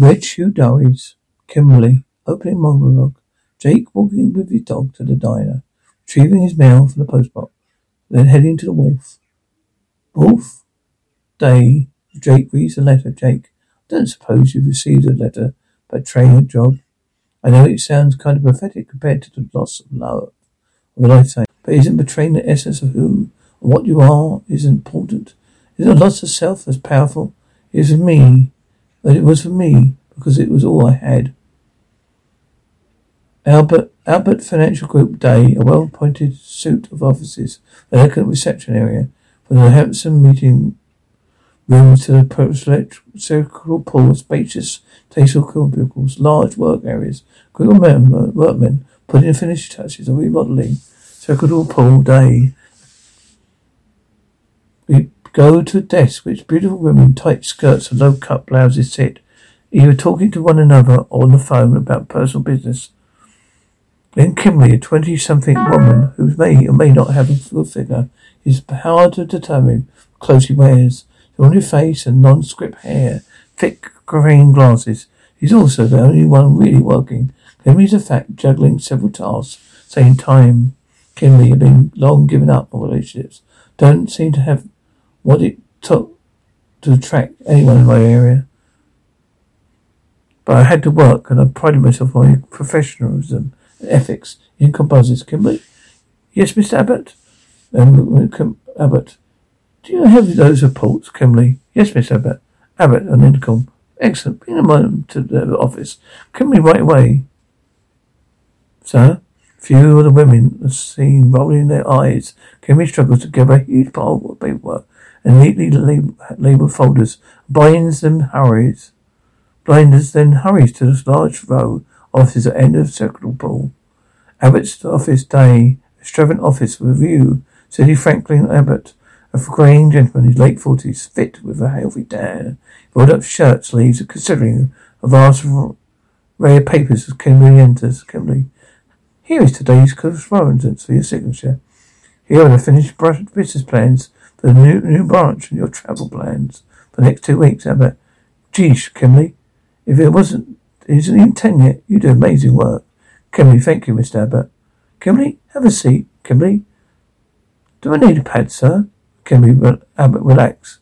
Red Shoe Diaries. Kimberly. Opening monologue. Jake walking with his dog to the diner, retrieving his mail from the postbox, then heading to the wharf. Wolf Day. Jake reads the letter. Jake, I don't suppose you've received a letter about trading a job. I know it sounds kind of pathetic compared to the loss of love of a lifetime, but isn't betraying the essence of who and what you are is important? Isn't a loss of self as powerful? Is me, that it was for me, because it was all I had. Abbott Abbott Financial Group Day, a well-appointed suit of offices, an elegant reception area, from the handsome meeting rooms to the circular pool, spacious, tasteful cubicles, large work areas, group of workmen putting the finishing touches of remodeling. Circular pool day. Go to a desk which beautiful women in tight skirts and low-cut blouses sit, either talking to one another or on the phone about personal business. Then Kimberly, a twenty-something woman who may or may not have a full figure, is hard to determine clothes she wears. The only face and nondescript hair, thick green glasses. She's also the only one really working. Kimberly's a fact, juggling several tasks, same time. Kimberly had been long given up on relationships. Don't seem to have what it took to attract anyone in my area. But I had to work and I prided myself on my professionalism ethics in composites. Kimberly? Yes, Mr. Abbott? Um, Abbott. Do you have those reports, Kimberly? Yes, Miss Abbott. Abbott on intercom. Excellent. Bring them to the office. Kimberly right away. Sir? Few of the women are seen rolling their eyes. Kimberly struggles to gather a huge pile of what paperwork and neatly labeled folders. Binds them hurries. Blinders then hurries to the large row offices at end of Circle Pool. Abbott's office day, extravagant office review. City Franklin Abbott, a graying gentleman in his late forties, fit with a healthy tan, rolled up shirt sleeves, considering a vast array of papers as Kimberly enters. Kimberly, here is today's correspondence for your signature. Here are the finished business plans the new, new branch and your travel plans for the next two weeks, Abbott. Geesh, Kimberly, if it wasn't isn't even ten yet. You do amazing work. Kimberly, thank you, Mr. Abbott. Kimberly, have a seat. Kimberly. Do I need a pad, sir? Kimberly, Abbott, relax.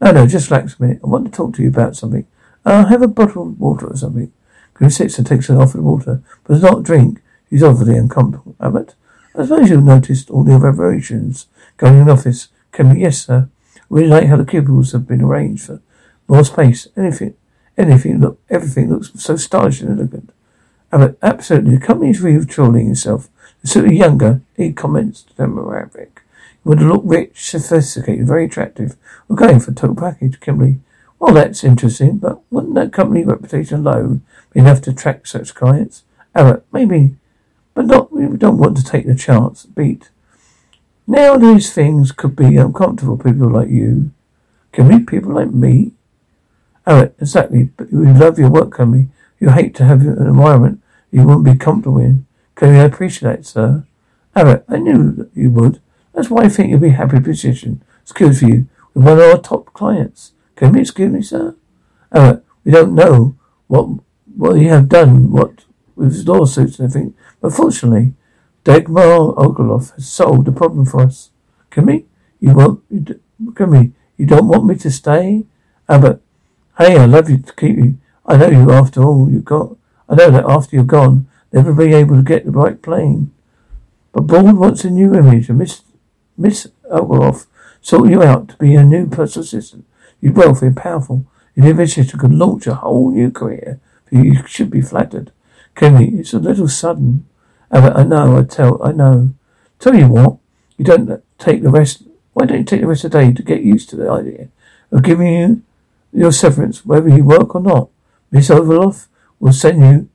No, no, just relax a minute. I want to talk to you about something. Uh, have a bottle of water or something. Kimberly sits and takes an offered water, but does not drink. He's obviously uncomfortable. Abbott, I suppose you've noticed all the reverberations going in office. Kimberly, yes, sir. Really like how the cubicles have been arranged for more space. Anything Anything look, everything looks so stylish and elegant. But absolutely, the company is retrolling itself. The slightly younger, he comments to demographic. He would look rich, sophisticated, very attractive. We're going for a total package, Kimberly. Well, that's interesting, but wouldn't that company reputation alone be enough to attract such clients? Abbott, maybe, but not. We don't want to take the chance. Beat. Now these things could be uncomfortable. People like you, can we? People like me. Oh, exactly. But you love your work, can we? You hate to have an environment you wouldn't be comfortable in. Can we appreciate that, sir. Abbott, I knew you would. That's why I think you'll be happy position. It's good for you with one of our top clients. Can we excuse me, sir? Abbott, we don't know what what you have done, what with lawsuits and everything, but fortunately, Dagmar Ogloff has solved the problem for us. Can You want? You, can You don't want me to stay? Abbott, Hey, I love you to keep you. I know you after all you got. I know that after you're gone, never be able to get the right plane. But Board wants a new image, and Miss Miss sought you out to be a new personal assistant. You're wealthy and powerful. If your visitor could launch a whole new career. You should be flattered. Kenny, it's a little sudden. I know, I tell, I know. Tell you what, you don't take the rest. Why don't you take the rest of the day to get used to the idea of giving you your severance, whether you work or not. Miss Overloff will send you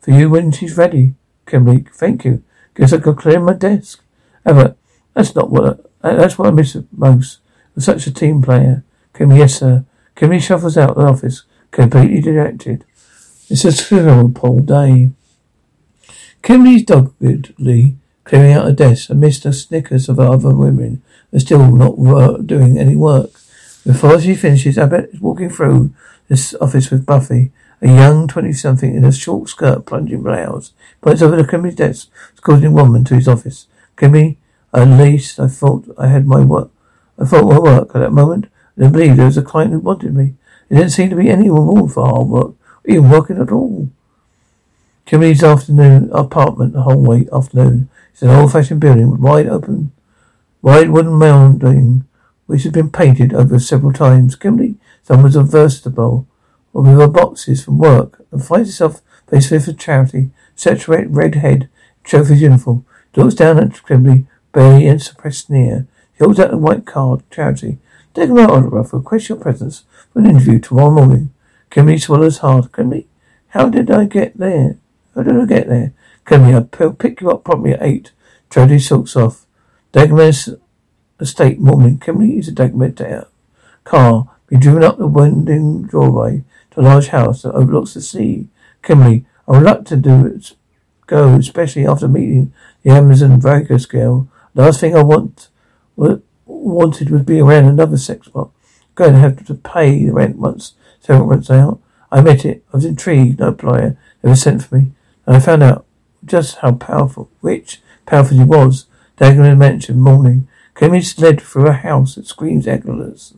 for you when she's ready. Kimberly, thank you. Guess I could clear my desk. Ever, that's not what I, that's what I miss most. I'm such a team player. Kimberly, yes sir. Kimberly shuffles out of the office, completely dejected. It's a terrible Paul day. Kimberly's doggedly clearing out a desk amidst the snickers of other women are still not doing any work. Before she finishes, Abbott is walking through this office with Buffy, a young twenty-something in a short skirt, plunging blouse, points over the Kimberly's desk, escorting a woman to his office. Kimberly, at least I thought I had my work. I thought my work at that moment. I didn't believe there was a client who wanted me. There didn't seem to be any reward for hard work, or even working at all. Kimberly's afternoon apartment, the hallway afternoon. It's an old-fashioned building with wide open, wide wooden mounding, which has been painted over several times. Kimberly, someone's a versatile, or with her boxes from work, and finds herself face for charity, saturated red head, trophy's uniform. She looks down at Kimberly, barely and suppressed sneer. She holds out a white card, charity. Take him out, Oliver, request your presence for an interview tomorrow morning. Kimberly swallows hard. Kimberly, how did I get there? How did I get there? Kimberly, I'll pick you up probably at eight. Charity sulks off. Dagmar's estate morning. Kimberly is a Dagmar car. Be driven up the winding doorway to a large house that overlooks the sea. Kimberly, I'm reluctant to do it, go, especially after meeting the Amazon Vegas girl. Last thing I want wanted would be around another sex bot. Going to have to pay the rent once several months out. I met it. I was intrigued. No employer ever sent for me. And I found out just how powerful, rich, powerful he was. Dagmar mentioned morning. Clemens led through a house that screams excellence,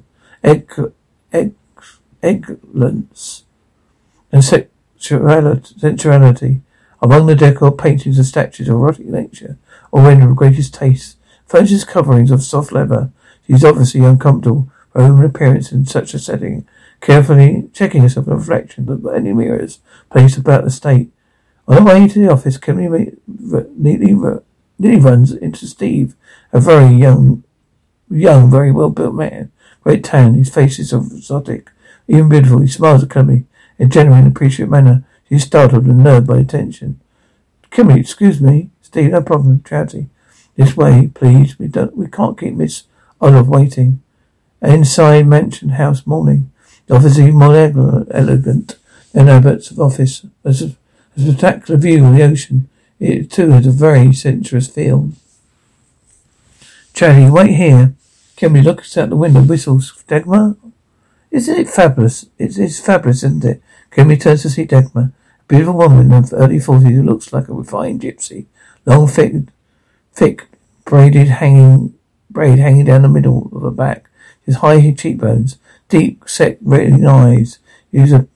excellence, and sensuality. Among the decor, paintings and statues of erotic nature, or rendered of greatest taste. Furniture's coverings of soft leather. She's obviously uncomfortable for her own appearance in such a setting. Carefully checking herself in reflection of any mirrors placed about the state. On the way to the office, Kimberly neatly, neatly runs into Steve, a very young, young, very well built man. Great tan, his face is exotic, even beautiful. He smiles at Kimberly in a genuine appreciative manner. She's startled and nerved by attention. Kimberly, excuse me. Steve, no problem. Charity. This way, please. We don't, we can't keep Miss Olive waiting. Inside Mansion House morning. The office is more elegant than Abbott's office. There's a, a spectacular view of the ocean. It too has a very sensuous feel. Charlie, wait here. Kimberly looks out the window, whistles. Dagmar? Isn't it fabulous? It's, it's fabulous, isn't it? Kimberly turns to see Dagmar. A beautiful woman her early forties who looks like a refined gypsy. Long, thick, thick, braided hanging, braid hanging down the middle of her back. His high cheekbones, deep set red eyes. Use a,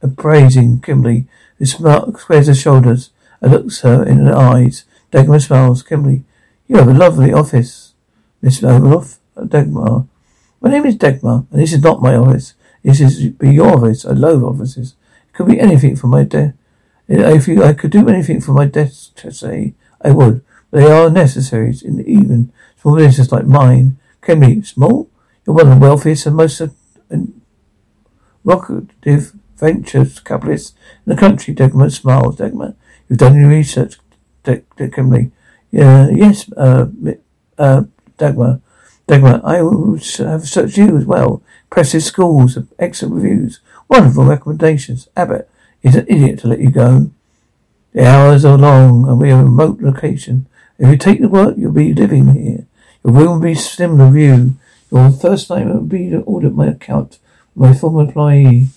appraising Kimberly, who squares her shoulders and looks her in the eyes. Dagmar smiles. Kimberly, you have a lovely office, Miss Overloff. Uh, Dagmar. My name is Dagmar, and this is not my office. This is be your office. I love offices. It could be anything for my desk. If you, I could do anything for my desk, to say, I would. But they are necessaries in the even small businesses like mine. Can be small. You're one of the wealthiest and most uh, lucrative ventures capitalists in the country. Dagmar smiles. Dagmar, you've done your research, Dagmar. Yeah, yes, uh, uh, Dagmar. Dagmar, I have searched you as well. Impressive schools, excellent reviews, wonderful recommendations. Abbott is an idiot to let you go. The hours are long and we are a remote location. If you take the work, you'll be living here. Your room will be similar view. Your first name will be audit my account my former employee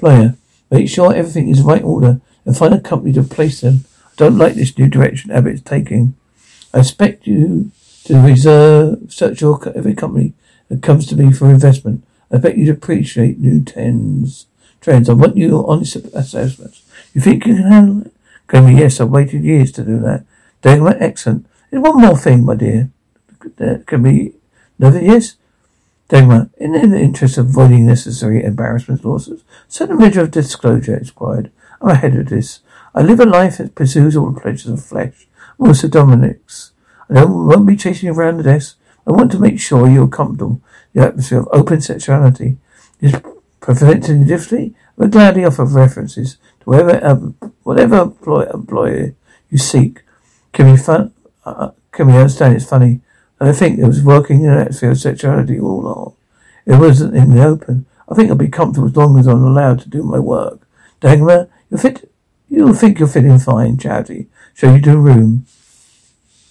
player. Make sure everything is in right order and find a company to place them. I don't like this new direction Abbott's taking. I expect you to reserve, search your every company that comes to me for investment. I bet you'd appreciate new tens, trends. I want you honest assessments. You think you can handle it? Grammy, yes, I've waited years to do that. Dagmar, excellent. There's one more thing, my dear. Can be another yes? Dagmar, in the interest of avoiding necessary embarrassments, lawsuits, certain measure of disclosure is required. I'm ahead of this. I live a life that pursues all the pleasures of flesh. I'm Also Dominic's. I don't, won't be chasing you around the desk. I want to make sure you're comfortable. The atmosphere of open sexuality is preventing differently. Will gladly offer references to whatever, uh, whatever employ, employer you seek. Can be fun, uh, can we understand it's funny. I think it was working in atmosphere of sexuality all along. It wasn't in the open. I think I'll be comfortable as long as I'm allowed to do my work. Dagmar, you fit, you'll think you're fitting fine, Charity. Show you to a room.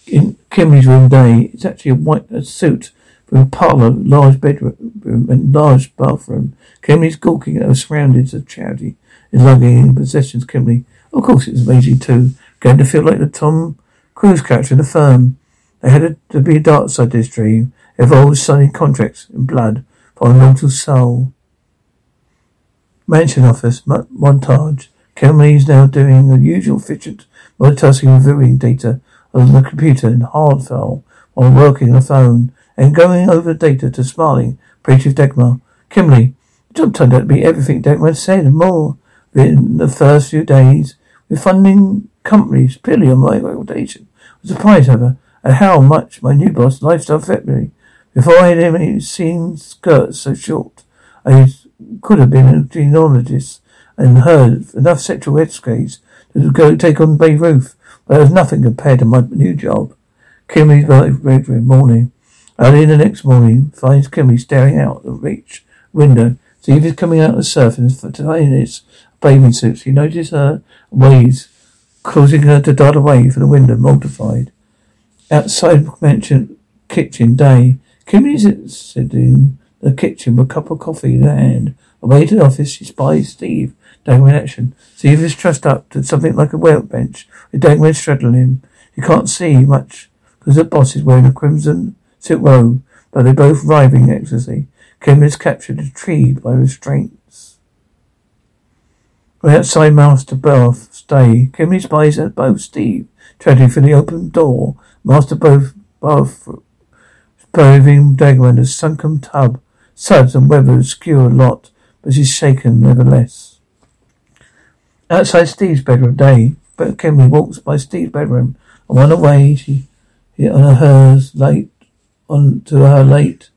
In Kimberly's room day, it's actually a white a suit From a parlour, large bedroom, and large bathroom. Kimberly's gawking at her surroundings of charity, his lugging and possessions. Kimberly, of course, it was amazing too. Going to feel like the Tom Cruise character in the firm. They had to be a dark side to this dream. Evolved signing contracts in blood for a mortal soul. Mansion office montage. Kimberly is now doing the usual fidget multitasking reviewing data on the computer in hard file while working on the phone and going over the data to smiling Chief Dagmar. Kimberly, the job turned out to be everything Dagmar said and more. In the first few days, we're funding companies purely on my reputation. I was surprised, however, at how much my new boss lifestyle affected me. Before I had even seen skirts so short, I could have been a genealogist and heard enough sexual escapades to go take on Babe Ruth, but it was nothing compared to my new job. Kimmy's bedroom morning. Early in the next morning, finds Kimmy staring out the reach window. If he's coming out of the surf and tying his bathing suit. He notices her ways, causing her to dart away from the window, mortified. Outside mansion kitchen day. Kimmy's sitting in the kitchen with a cup of coffee in her hand. Away to the office, she spies Steve Dagmar in action. If he's trussed up to something like a workbench with Dagmar straddling him. He can't see much because the boss is wearing a crimson silk robe, but they're both writhing in ecstasy. Kim is captured, retrieved by restraints. Right outside Master Bath stay, Kimmy spies at both Steve, treading for the open door. Master both Bath bathing Dagmar in a sunken tub. Suds and weather obscure a lot, but she's shaken nevertheless. Outside Steve's bedroom day, but Kimberly walks by Steve's bedroom. And on the way, she, on hers late, on to her late,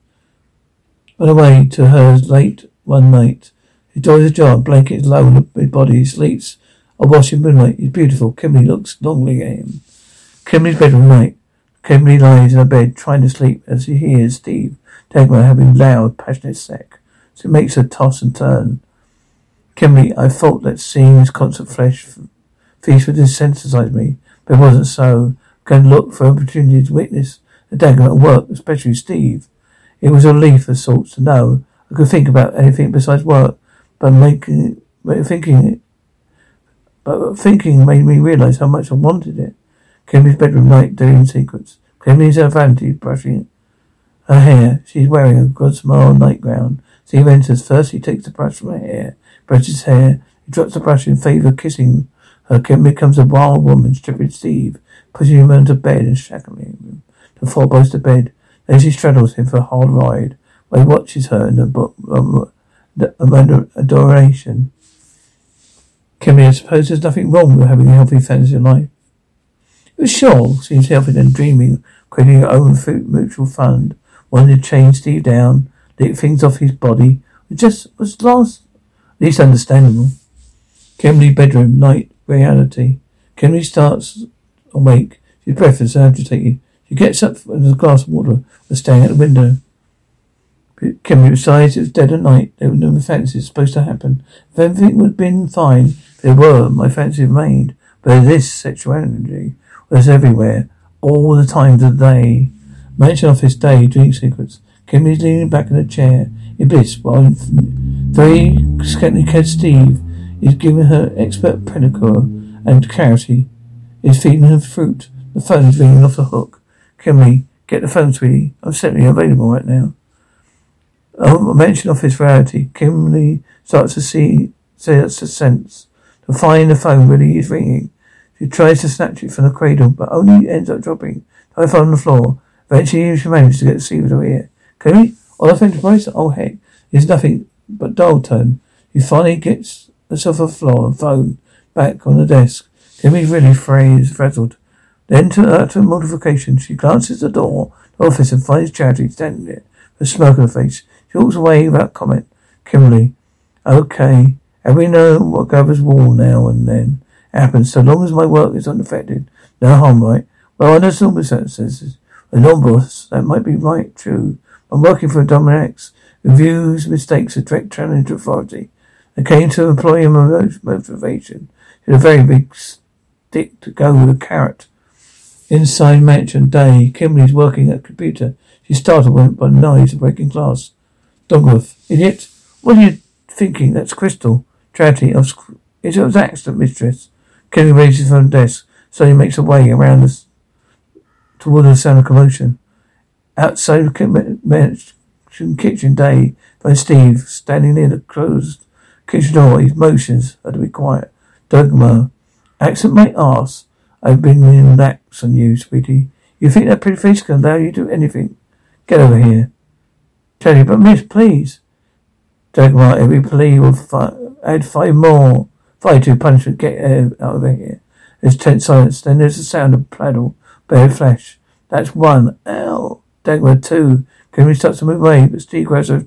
on the way to hers late one night. He joins a jar, blankets low on the body, he sleeps. A washing moonlight. He's beautiful. Kimberly looks longingly at him. Kimberly's bedroom night. Kimberly lies in her bed, trying to sleep as she hears Steve Dagmar having loud, passionate sex. So it makes her toss and turn. Kimberly, I thought that seeing his constant flesh feast would desensitize me, but it wasn't so. I can look for opportunities to witness the dagger at work, especially Steve. It was a relief of sorts to know I could think about anything besides work, but making thinking it but thinking made me realize how much I wanted it. Kimberly's bedroom night dream sequence. Kimberly's her vanity brushing her hair. She's wearing a good small nightgown. Steve enters. First he takes the brush from her hair brushes hair. He drops the brush in favor of kissing her. Kim becomes a wild woman, stripping Steve, pushing him into bed and shackling him to fall close to bed. Then she straddles him for a hard ride. While he watches her in a book um, of adoration. Kimmy, I suppose there's nothing wrong with having a healthy fantasy life. It was sure seems healthy than dreaming, creating your own mutual fund, wanting to chain Steve down, lick things off his body. It just was last least understandable. Kimberly bedroom, night, reality. Kimberly starts awake. She's breathless and agitated. She gets up with a glass of water and staring at the window. Kimberly decides it's dead at night. There were no fancies supposed to happen. If everything would have been fine, there were, my fancy made. But this sexuality was everywhere, all the time of the day. Mansion office day, dream sequence. Kimberly's leaning back in a chair in bliss while very scantily Steve is giving her expert pedicure and clarity is feeding her fruit. The phone is ringing off the hook. Kimberly, get the phone, sweetie. I'm certainly available right now. Oh, mention office reality. Kimberly starts to see, starts to sense. To find the phone really is ringing. She tries to snatch it from the cradle, but only ends up dropping. Phone on the floor. Eventually, she manages to get the receiver to ear. Kimberly, all the phone device? Oh heck, it's nothing but dull tone. He finally gets herself off the floor and phone back on the desk. Jimmy's really phrased, frazzled. Then to her to mortification, she glances at the door, the office, and finds Charity standing there with smirk on her face. She walks away without comment. Kimberly, okay. And we know what governs war now and then happens, so long as my work is unaffected. No harm, right? Well, I know under circumstances, a non-boss, that might be right, true. I'm working for a Dominex Reviews mistakes a direct challenge to authority. I came to employ him motivation. He had a very big stick to go with a carrot. Inside mansion day, Kimberly's working at a computer. She startled when by noise of breaking glass. Dogworth, idiot! What are you thinking? That's Crystal. Of it was accident, mistress. Kelly raises from the desk, slowly makes her way around us toward the sound of commotion. Outside the kitchen, day by Steve, standing near the closed kitchen door. His motions are to be quiet. Dagmar, accent my ass. I've been in relaxed on you, sweetie. You think that pretty face can allow you to do anything? Get over here. Teddy, but miss, please. Dagmar, every plea will fi- add five more. Five to punishment. Get uh, out of here. There's tense silence. Then there's the sound of paddle, bare flesh. That's one. Ow. Dagmar, two. Kimmy starts to move away, but Steve grabs her,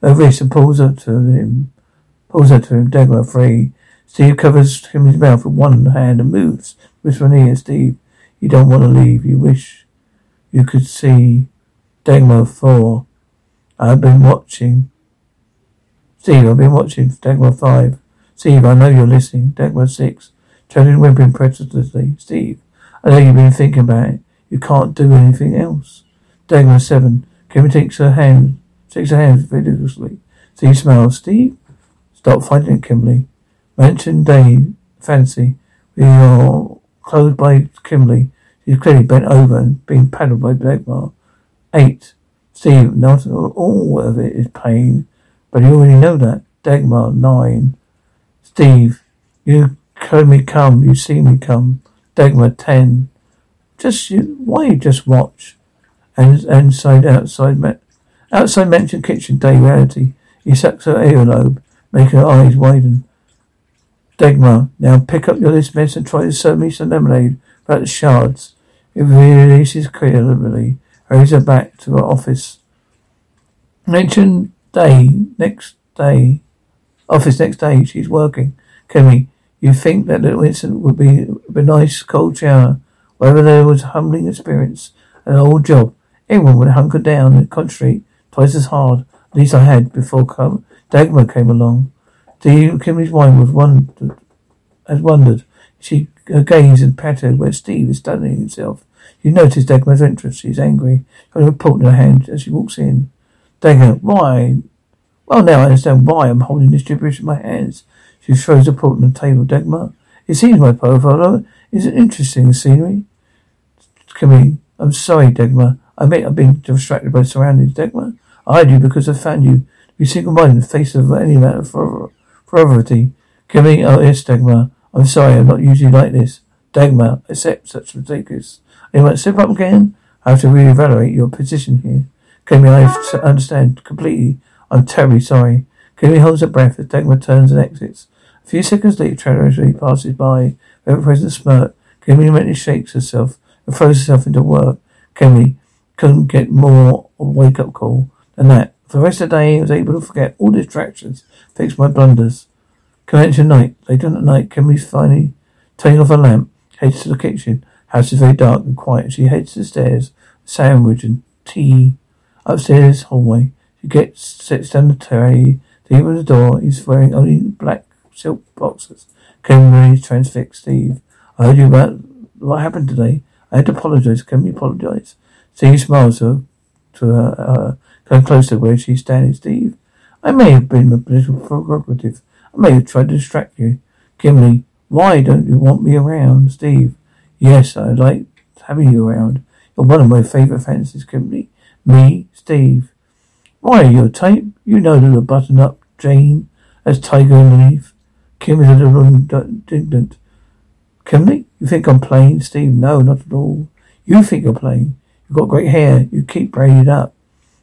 her wrist and pulls her to him. Pulls her to him. Dagmar, three. Steve covers Kimmy's mouth with one hand and moves. Whispering ear, Steve, you don't want to leave. You wish you could see Dagmar four. I've been watching. Steve, I've been watching Dagmar five. Steve, I know you're listening. Dagmar six. Turning whimpering breathlessly. Steve, I know you've been thinking about it. You can't do anything else. Dagmar seven. Kimmy takes her hand, takes her hand vigorously. Steve smiles. Steve, stop fighting Kimberly. Mansion day, fancy. We are closed by Kimberly. She's clearly bent over and being paddled by Dagmar. Eight. Steve, not all of it is pain, but you already know that. Dagmar, nine. Steve, you heard me come, you see me come. Dagmar, ten. Just you, why you just watch? And inside, outside, outside mentioned kitchen, day reality. He sucks her earlobe, making her eyes widen. Dagmar, now pick up your list, miss, and try to serve me some lemonade without the shards. It releases clearly hurries her back to her office. Mention day, next day, office next day, she's working. Kimmy, you think that little incident would be a nice cold shower, whether there was humbling experience, an old job. anyone would hunker down and concentrate twice as hard. At least I had before come, Dagmar came along. The Kimmy's wife was wondered, has wondered. She her gaze and pattered where Steve is studying himself. You notice Dagmar's entrance. She's angry. Report in her hand as she walks in. Dagmar, why? Well, now I understand why I'm holding this gibberish in my hands. She throws the report on the table. Dagmar, it seems my profile is an interesting scenery. Kimmy, I'm sorry, Dagmar. I admit I've been distracted by surroundings. Dagmar, I do because I found you to be single-minded in the face of any amount of frivolity. Kimmy, oh yes, Dagmar. I'm sorry, I'm not usually like this. Dagmar, accept such ridiculous you to step up again? I have to reevaluate your position here. Kimmy, I understand completely. I'm terribly sorry. Kimmy holds her breath as Dagmar turns and exits. A few seconds later, Treasury passes by. Ever present smirk. Kimmy mentally shakes herself and throws herself into work. Kimmy couldn't get more of a wake up call than that. For the rest of the day, I was able to forget all distractions, fix my blunders. Convention night. Later that night, Kimmy's finally turning off a lamp, heads to the kitchen. House is very dark and quiet. She heads to the stairs, sandwich and tea. Upstairs hallway. She gets sits down the tray. The the door. He's wearing only black silk boxers. Kimberly transfixed Steve. I heard you about what happened today. I had to apologize. Can we apologize? Steve smiles to, to her, uh, come closer where she's standing. Steve, I may have been a little provocative. I may have tried to distract you. Kimberly, why don't you want me around? Steve, Yes, I like having you around. You're one of my favourite fancies, Kimberly. Me, Steve. Why are you type? You know that the button up Jane as Tiger underneath. Kim is a little indignant. Kimberly, you think I'm plain? Steve, no, not at all. You think you're plain. You've got great hair. You keep braided up.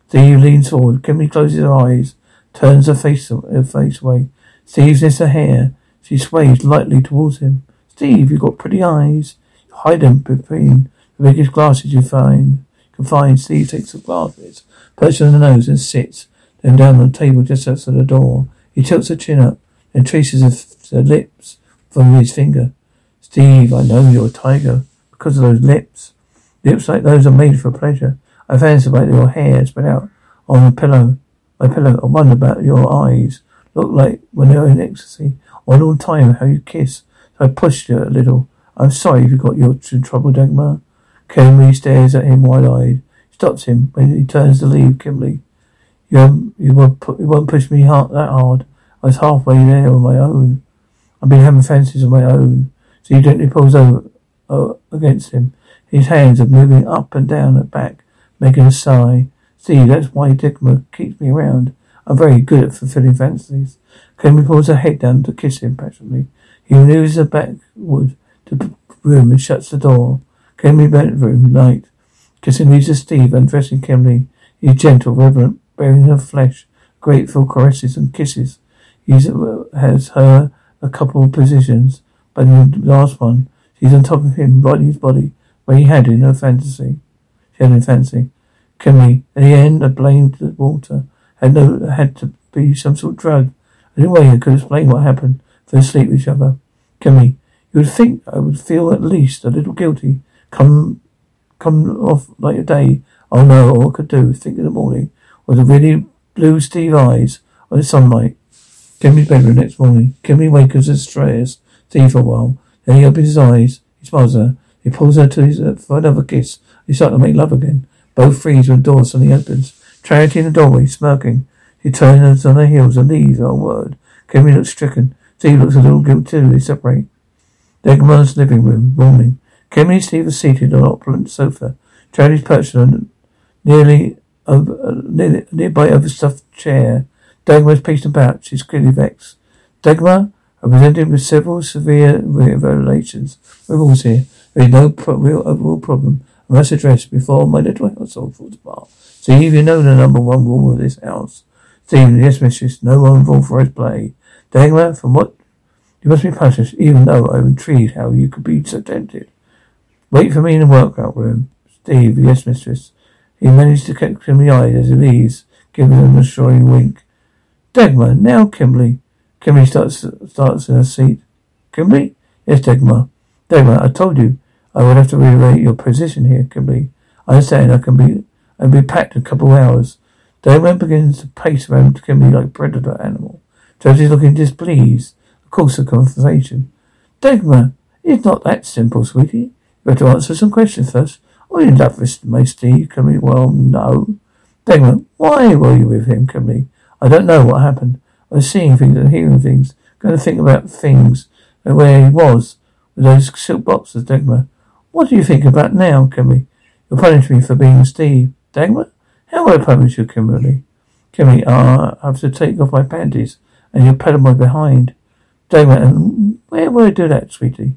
Steve leans forward. Kimberly closes her eyes, turns her face, her face away. Steve lifts her hair. She sways lightly towards him. Steve, you've got pretty eyes. You Hide them between the biggest glasses you find. Find Steve takes the glasses, perches on the nose and sits. Then down on the table just outside the door. He tilts her chin up, and traces her lips from his finger. Steve, I know you're a tiger because of those lips. Lips like those are made for pleasure. I fancy about your hair spread out on the pillow. My pillow. I wonder about your eyes. Look like when they're in ecstasy. All the time how you kiss. So I pushed you a little. I'm sorry if you got your trouble, Dagmar. Kimberly stares at him wide-eyed. stops him when he turns to leave Kimberly. You, um, you, won't, pu- you won't push me hard, that hard. I was halfway there on my own. I've been having fancies on my own. So he gently pulls over uh, against him. His hands are moving up and down her back, making a sigh. See, that's why Dagmar keeps me around. I'm very good at fulfilling fantasies. Kimberly pulls her head down to kiss him passionately. He moves her backward to the room and shuts the door. Kimberly bedroom light. Kissing Lisa Steve, undressing Kimberly. He's gentle, reverent, bearing her flesh, grateful caresses and kisses. He has her a couple of positions, but in the last one, she's on top of him, riding his body, where he had in her fantasy. She had in fancy. Kimberly, at the end, I blamed the water. Had no, had to be some sort of drug. Any way I could explain what happened. Fell asleep with each other. Kimberly, you would think I would feel at least a little guilty. Come, come off like a day. Oh no, all I could do, think in the morning, was the really blue Steve eyes on the sunlight. Kimberly's bedroom next morning. Kimberly wakens and strays, Steve for a while. Then he opens his eyes. He smiles at her. He pulls her to his, uh, for another kiss. They start to make love again. Both freeze when the door suddenly opens. Charity in the doorway, smirking. She turns on her heels and leaves a word. Kimberly looks stricken. Steve looks a little guilty too. They separate. Dagmar's living room, morning. Kimberly and Steve are seated on an opulent sofa. Charity's perched on nearly over, uh, nearly, nearby overstuffed chair. Dagmar is pacing about. She's clearly vexed. Dagmar, I presented with several severe revelations. Riddles here. There is no pro- real overall problem. I must address before my little household falls apart. Steve, you even know the number one rule of this house. Stephen, yes, mistress, no one authorized play. Dagmar, from what you must be punished, even though I'm intrigued how you could be so tempted. Wait for me in the workout room. Steve, yes, mistress. He managed to catch him the eye as he leaves, giving him a assuring wink. Dagmar, now, Kimberly. Kimberly starts starts in her seat. Kimberly? Yes, Dagmar. Dagmar, I told you I would have to reiterate your position here, Kimberly. I understand I can be I'll be packed in a couple of hours. Dagmar begins to pace around Kimberly like a predator animal. Judge looking displeased. Of course, the conversation. Dagmar, it's not that simple, sweetie. You to answer some questions first. Are you in love with my Steve, Kimberly? Well, no. Dagmar, why were you with him, Kimberly? I don't know what happened. I was seeing things and hearing things, going to think about things and where he was with those silk boxes, Dagmar. What do you think about now, Kimberly? You'll punish me for being Steve. Dagmar? How will I punish you, Kimberly? Kimberly, uh, I have to take off my panties and you'll pedal my behind. Dagmar, and where will I do that, sweetie?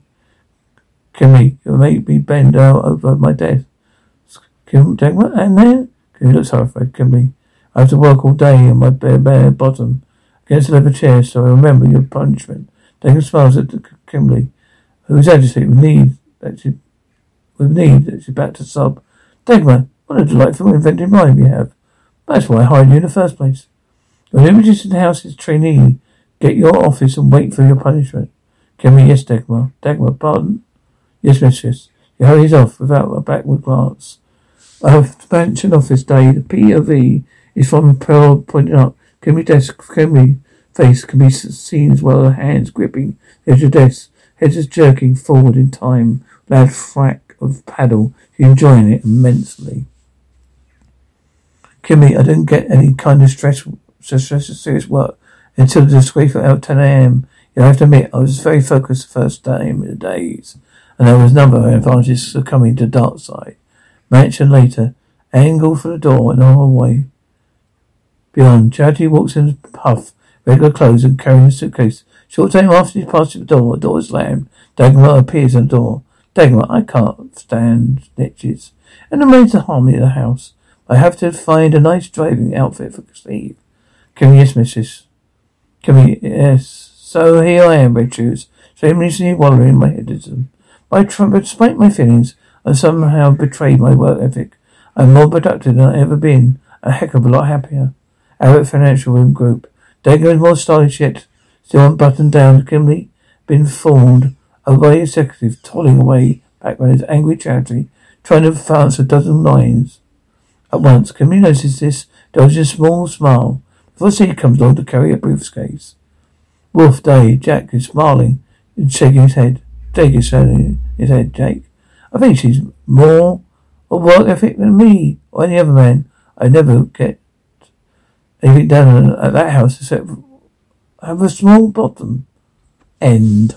Kimberly, you'll make me bend over my desk. Kim, Dagmar, and then? Kimberly looks horrified. Kimberly, I have to work all day on my bare, bare bottom against the leather chair, so I remember your punishment. Dagmar smiles at Kimberly, who is agitated with need that she, with need that she's about to sob. Dagmar, what a delightful inventive mind you have. That's why I hired you in the first place. You're an Images House's trainee. Get your office and wait for your punishment. Kimberly, yes, Dagmar. Dagmar, pardon? Yes, mistress. He hurries off without a backward glance. I have mansion office day. The POV is from Pearl pointing up. Kimberly desk, Kimberly face can be seen as well hands gripping edge of desk. Heads is jerking forward in time. Loud thwack of paddle. She's enjoying it immensely. Kimmy, I didn't get any kind of stress, stress, serious work until the disgraceful out 10 a.m. You have to admit, I was very focused the first day in the days, and there was another advantage of coming to dark side. Mansion later, angle for the door in the hallway. Beyond, Charity walks in puff, regular clothes and carrying a suitcase. Short time after she passes the door, the door is slammed. Dagmar appears at the door. Dagmar, I can't stand snitches. And the maids are harmony in the house. I have to find a nice driving outfit for Steve. Come yes, missus. Come yes. So here I am, red shoes, shamelessly wallowing in my. I trump but despite my feelings, I somehow betrayed my work ethic. I'm more productive than I've ever been. A heck of a lot happier. Abbott Financial Room Group. Dagmar is more stylish yet. Still unbuttoned down. Kimberly been formed a by executive, toiling away back when his angry charity, trying to advance a dozen lines. At once, Kimberly notices this, dodges a small smile. Before Steve comes along to carry a briefcase. Wharf Day, Jack is smiling and shaking his head. Jake is shaking his Jake. I think she's more or work ethic than me or any other man. I never get anything done at that house except have a small bottom. End.